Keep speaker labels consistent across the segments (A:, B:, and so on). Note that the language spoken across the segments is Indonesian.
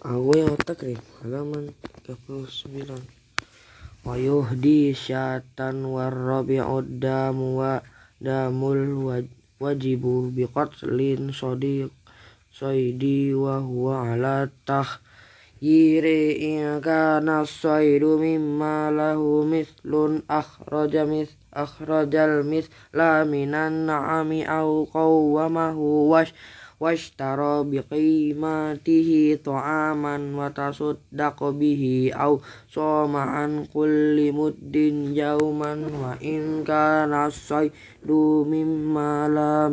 A: Awe Takrib halaman 39 Wa yuhdi syatan warrabi'ud damu wa damul wajibu biqatlin sadiq saidi wa huwa ala tah yiri in kana saidu mimma lahu mithlun akhraja mis akhrajal mithla minan na'ami au qawwamahu wash washtara biqimatihi ta'aman wa tasaddaq bihi au soma an kulli muddin yauman wa in kana saydu mimma la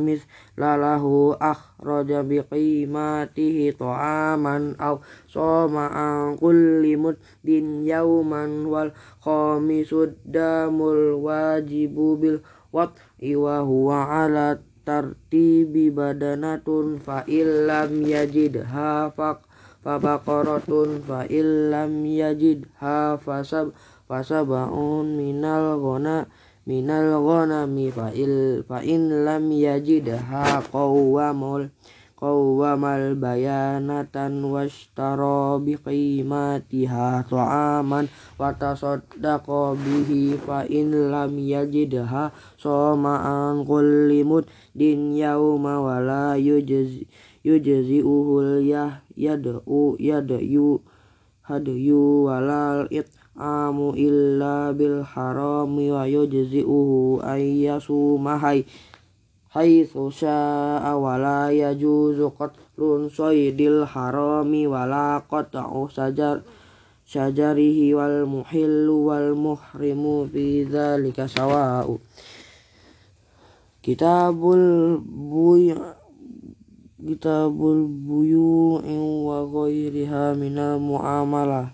A: lahu akhraja biqimatihi ta'aman au soma an kulli muddin yauman wal khamisud damul wajibu bil wat'i wa huwa tartibi badanatun fa illam yajidha faq fa baqaratun fa illam yajidha fasab fasabaun minal ghana minal ghanami fa il fa in lam yajidha qawwamul qawwamal bayanatan washtara biqimatiha ta'aman wa tasaddaqa bihi fa in lam yajidha soma an kulli muddin yawma wa la yujzi yujzi'uhul yah yad'u yad'u hadyu walal it'amu illa bil harami wa yujzi'uhu ayyasuma hay haitsu sya'a wa la yajuzu qatlun saydil harami wa la qat'u sajar syajarihi wal muhillu wal muhrimu fi dzalika sawa'u. Kitabul buy kitabul buyu'i wa ghairiha minal muamalah.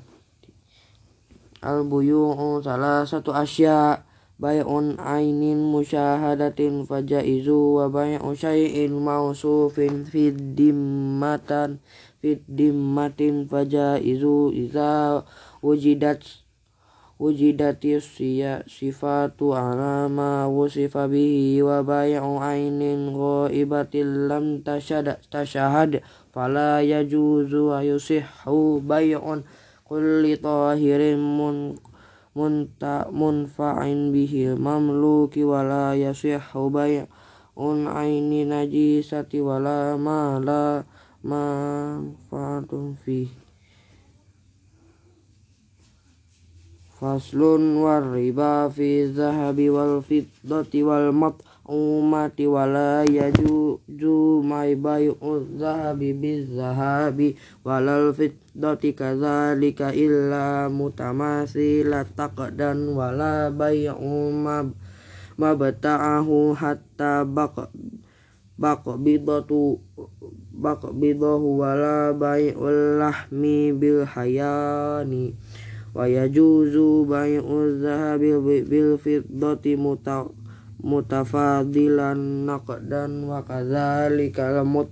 A: Al buyu'u salah satu asya' bai'un ainin musyahadatin fajaizu wa bai'u syai'in mausufin fid dimmatan fid dimmatin fajaizu iza wujidat wujidatis siya sifatu ala ma wusifa bihi wa bai'u ainin ghaibatil lam tashad tashahad fala yajuzu wa yusihhu bai'un kulli tahirin mun munta munfa'in bihi mamluki wala yasihhu bai'un aini najisati wala ma la manfaatun fi faslun war riba fi zahabi wal fiddati wal mat'umati wala yajuju may bai'u zahabi biz zahabi. Walal fiddati doti kadzalika illa mutamasila taqdan wala bai'u mab hatta baq baq bidatu baq bidahu wala bai'ul lahmi bil hayani. Wa yajuzu bai'u zahabi bil fiddati muta mutafadilan naqdan wa kadzalika mut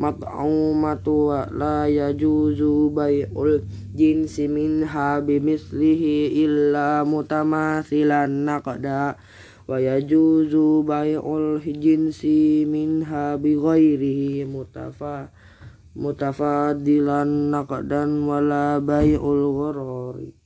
A: mat'umatu wa la yajuzu bai'ul jinsi minha bimislihi illa mutamathilan naqda wa yajuzu bai'ul jinsi minha bighairihi mutafa mutafadilan naqdan wala bai'ul gharari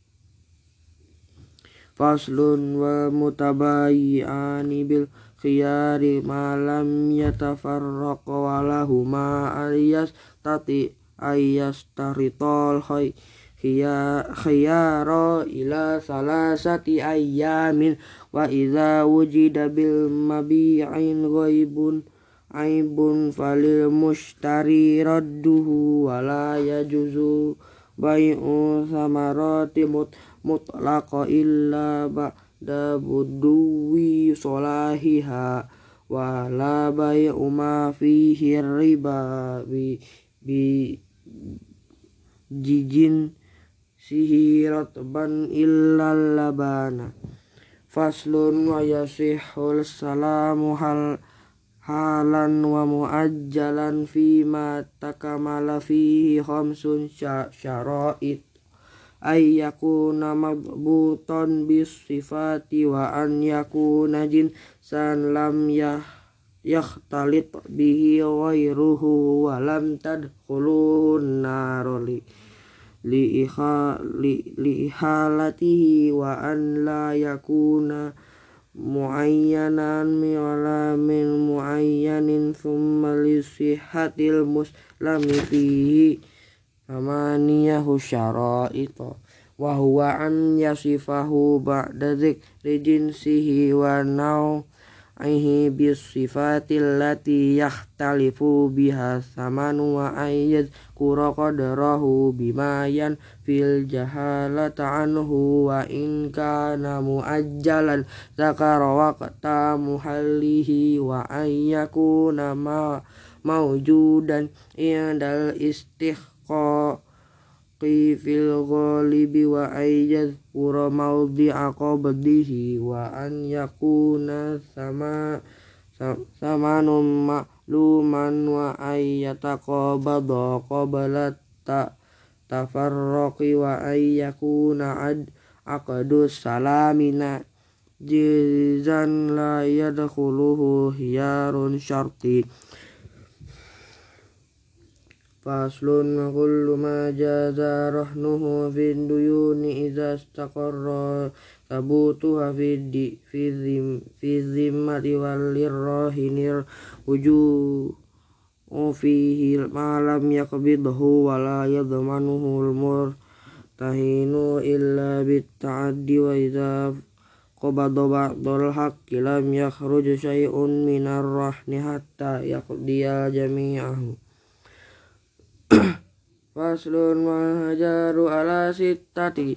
A: faslun wa mutabayyi'ani bil khiyari malam yatafarraq walahuma ayas tati ayas taritol khay khiyara ila salasati ayyamin wa idza wujida bil mabi'in ghaibun aibun falil mushtari radduhu wala yajuzu bai'u samarati mutlaqa illa ba da buduwi solahiha wa la bai'u ma fihi riba bi bi jijin sihirat ban illa labana. Faslun wa yasihul salamu hal halan wa muajjalan fi ma takamala fihi khamsun syara'it ay yakuna madbutan bis sifati wa an yakuna jinsan lam yah yakhtalit bihi ghairuhu wa lam tadkhuluhu naroli liihalatihi wa an la yakuna muayyanan wala min muayyanin thumma lisihatil muslami fihi amaniyahu syara'ita wa huwa an yasifahu ba'da dzikri jinsihi wa naw aihi bisifatil lati yakhtalifu biha samanu wa ayyad kura qadrahu bima yan fil jahalata anhu wa in kana muajjalan zakara waqta ayyakuna istihqa fil ghalibi wa ayyad kura mawdi'a qabdihi wa an yakuna sama samanum ma'luman wa ayyataqabada qabla ta tafarraqi wa ayyakuna ad aqdus salamina jizan la yadkhuluhu hiyarun syarti Faslun wa kullu ma jaza rahnuhu fi duyuni idza istaqarra tabutuha fi di fi zim fi zimmati wal lirrahinir wuju fihi ma lam yaqbidhu wa la yadmanuhu al murtahinu illa Faslun mahajaru ala sittati.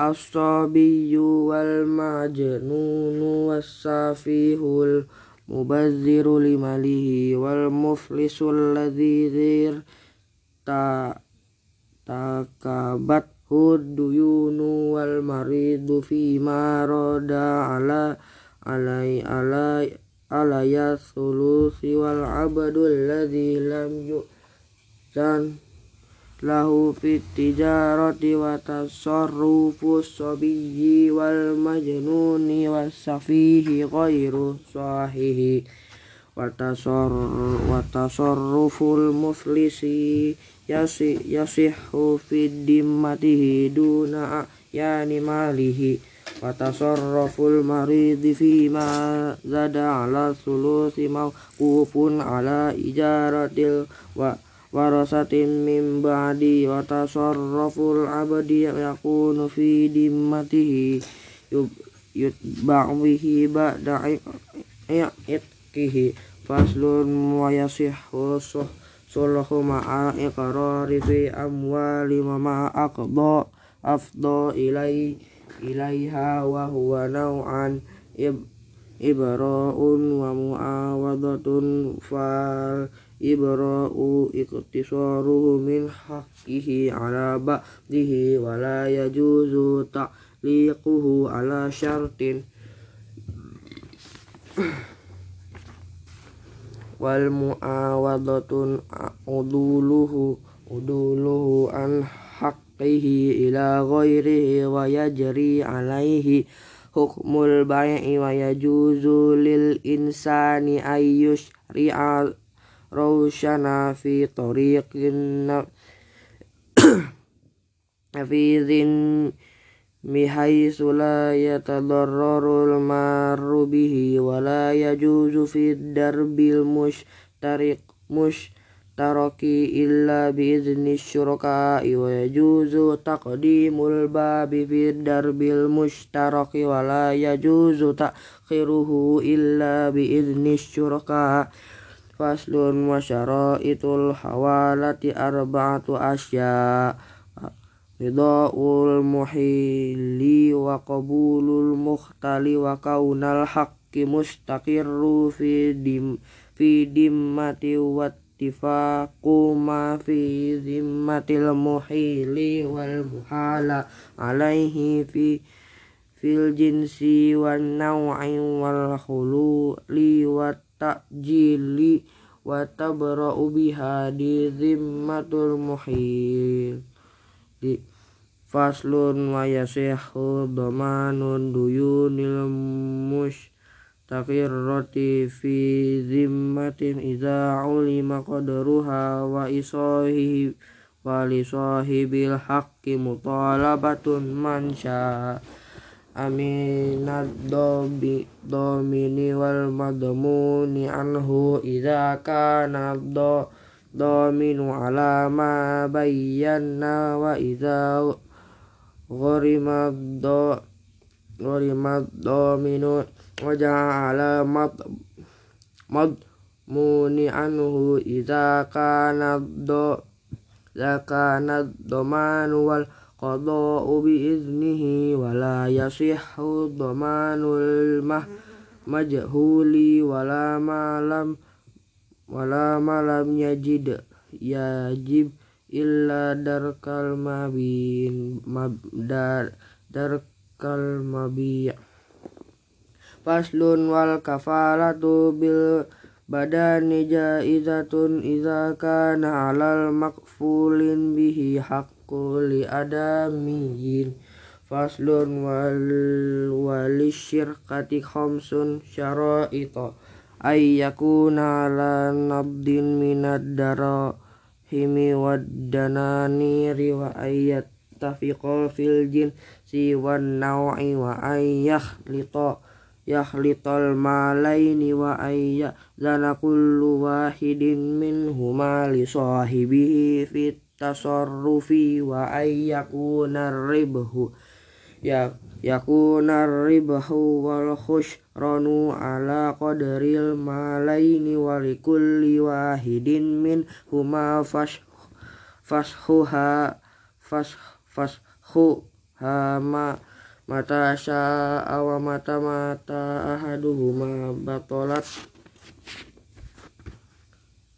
A: As-sabiyyu wal majnunu was-safihul mubazziru limalihi wal muflisul ladzi dzir ta takabat huduyunu wal maridu fi ma roda ala alai alai alaya sulusi wal abadul ladzi lam yu'zan lahu fit tijarati wa tasarrufu sabiyyi wal majnuni was safihi ghairu sahihi wa tasarruful muflisi yasi yasihhu fid dimmatihi duna yani malihi wa tasarruful maridi fima zada ala sulusi mawqufun ala ijaratil wa warasatin min ba'di. Wa tasarruful abdi yakunu fi dimmatihi yutba'u bihi ba'da i'tihi faslun wa yasihhu sulhu ma'a iqrari fi amwali ma aqda afda ilai ilaiha wa huwa naw'an ibra'un wa mu'awadatun fal ibra'u iqtisaruhu min haqqihi ala ba'dihi wa la yajuzu ta'liquhu ala syartin wal mu'awadatun uduluhu uduluhu an haqqihi ila ghairihi wa yajri alaihi hukmul bai'i wa yajuzu lil insani ayyush ri'a rawshana fi tariqin fi dhin bihaythu la yatadarrarul marru bihi wa la yajuzu mushtaraki illa biizni syuraka'i wa yajuzu taqdimul babi fi darbil mushtaraki wa la yajuzu ta'khiruhu illa biizni syuraka'i. Faslun wa syara'itul hawalati arba'atu asya. Ridha'ul muhili wa qabulul mukhtali wa kaunal haqqi mustaqirru fi dim fi dimmati wa ittifaqu ma fi zimmatil muhili wal muhala alaihi fi fil jinsi wan naw'i wal khululi wa ta'jili wa tabra'u biha di zimmatul muhil. Di faslun wa yasihu dhamanun duyunil mustaqirrati fi zimmatin idza ulima qadruha wa isahi walisahibil haqqi mutalabatun man syaa aminad dobi domini wal madmuni anhu idza kana do dominu ala ma bayyana wa idza gharima do gharima dominu wa ja'ala mad madmuni anhu idza kana do zakana domanu wal qada'u bi iznihi wa la yasihhu domanul mah majhuli wala malam wala malam yajid yajib illa darkal mabin mabdar darkal mabi' faslun wal kafalatu bil badani jaizatun idza kana alal makfulin bihi haqqu li adamiyin. Faslun wal walisyirkati khamsun syara'ita. Ay yakuna ala nabdin minad darahimi wad dananiri wa ayat tafiqa fil jinsi wan naw'i wa ayyakh lita yakhlital malaini wa ayya zana kullu wahidin minhuma li sahibihi fit tasarrufi wa ayyakuna ribhu ya yakuna ribhu wal khusranu ala qadril malaini wa likulli wahidin min huma fash fashuha fash fashuha ma mata sya'a wa mata mata ahaduhuma batolat.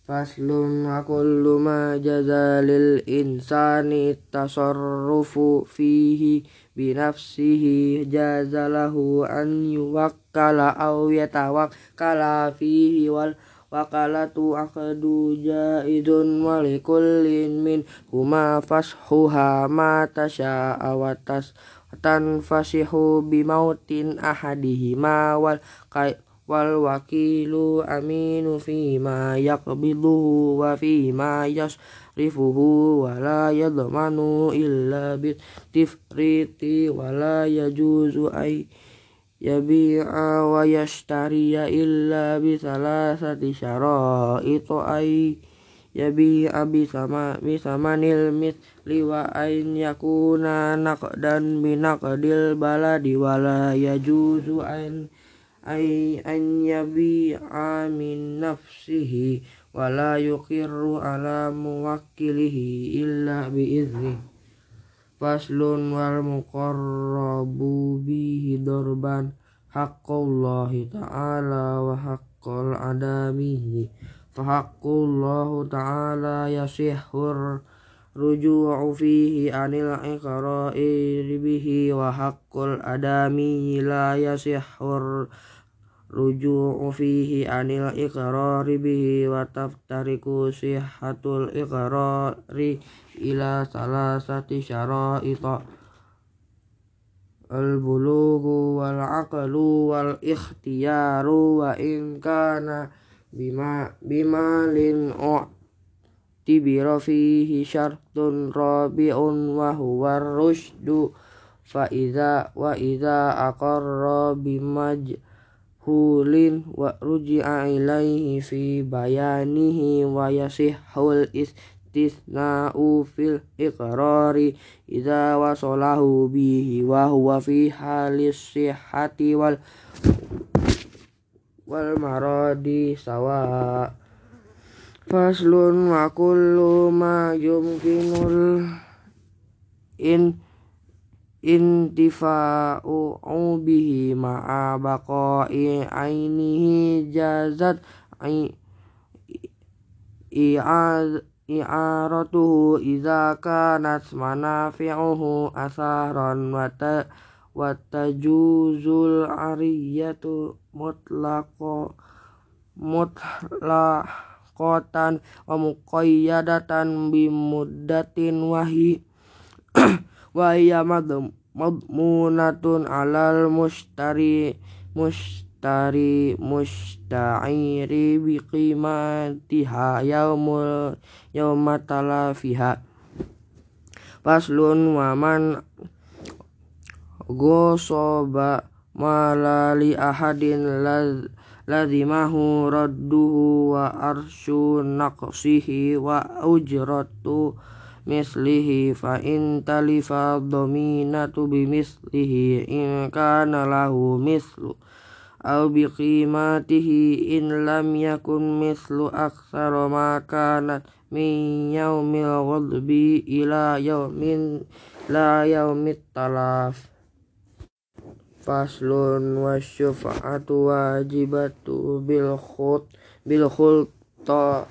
A: Faslun wa kullu ma jazalil insani tasarrufu fihi binafsihi jazalahu an yuwakkala aw yatawakkala fihi wal wakalatu aqdu jaidun wa likullin min huma fashuha ma tasya'a wa tas tanfasihu bimautin ahadihima wal wal wakilu aminu fima yaqbiduhu wa fima yasrifuhu wa la yadmanu illa bitifriti wa la yajuzu ay yabi'a wa yashtariya illa bisalasati syara'itu ay yabi'a bisama bisamanil mithli wa ain yakuna naqdan binaqdil baladi wa la yajuzu an ay an yabi'a min nafsihi wa la yuqirru ala muwakkilihi illa biizni faslun wal muqarrabu bihi dorban haqqallahi ta'ala wa haqqal adamihi. Fahaqqullahu ta'ala yasihur ruju'u fihi anil iqra'i bihi wa haqqul adami la yasihur ruju'u fihi anil iqrari bihi wa taftariku sihhatul iqrari ila salasati syara'ita al bulughu wal aqlu wal ikhtiyaru wa in kana bima bimalin tibira fihi syartun rabi'un wa huwa rushdu fa idza wa idza aqarra bimaj hulin wa ruji'a ilaihi fi bayanihi wa yasihhul istisna'u fil iqrari. Idza wasalahu bihi wa huwa fi halis sihhati wal wal maradi sawa faslun wa kullu ma yumkinul in intifa'u bihi ma'a baqa'i ainihi jazat. I'aratuhu idza kanat manafi'uhu asaran wa tajuzul ariyatu mutlaqo mutlaqatan wa muqayyadatan bimuddatin wahi. Wa hiya madmunatun alal mushtari mushtari musta'iri biqimatiha yaumul yawma talafiha. Faslun wa man gosoba malali ahadin lazimahu radduhu wa arsyu naqsihi wa ujratu mislihi fa in talifa dhaminatu bimislihi in kana lahu mislu aw biqimatihi in lam yakun mislu aktsara ma kanat min yaumil ghadbi ila yaumin la yaumit talaf faslun wa syufa'atu wajibatu bil khut bil khulta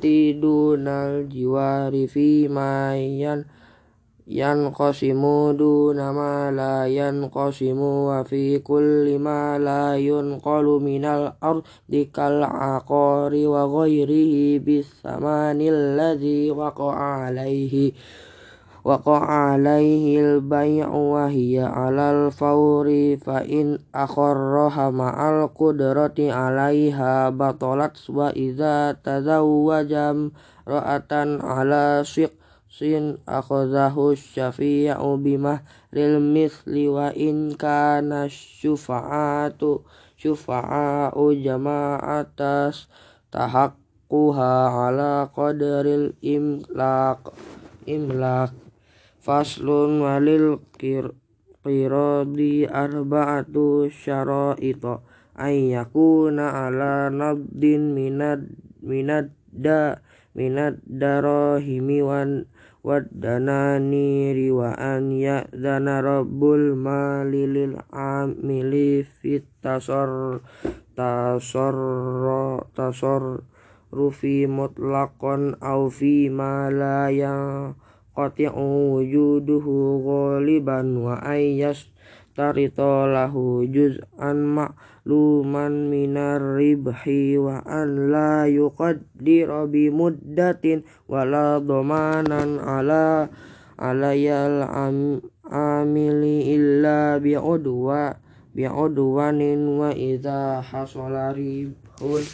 A: tidunal jiwari fi mayan yan qasimu duna ma la yan qasimu wa fi kulli ma la yunqalu minal ardi kal aqari wa ghairihi bis samanil ladzi waqa'a alaihi waqa'a alaihi al-bay'u wa hiya 'alal fawri fa in akharraha ma'al qudrati 'alaiha batalat wa idza tazawwaja ra'atan 'ala sin akhadhahu syafi'u bimahril misli wa in kana syufa'atu syufa'u jama'atas tahaqquha 'ala qadril imlaq imlaq faslun walil qiradi arba'atu syara'ita ay yakuna ala nabdin minad minad da minad darahimi wan wadanani wa an ya'dana rabbul mali lil amili fit tasor tasor rufi mutlaqan au fi ma la yang qati'u wujuduhu ghaliban wa ayyas tarito lahu juz'an ma'luman minar ribhi wa an la yuqaddira bi muddatin wala dhamanan ala alayal amili illa bi'udwa bi'udwanin wa idha hasala ribhun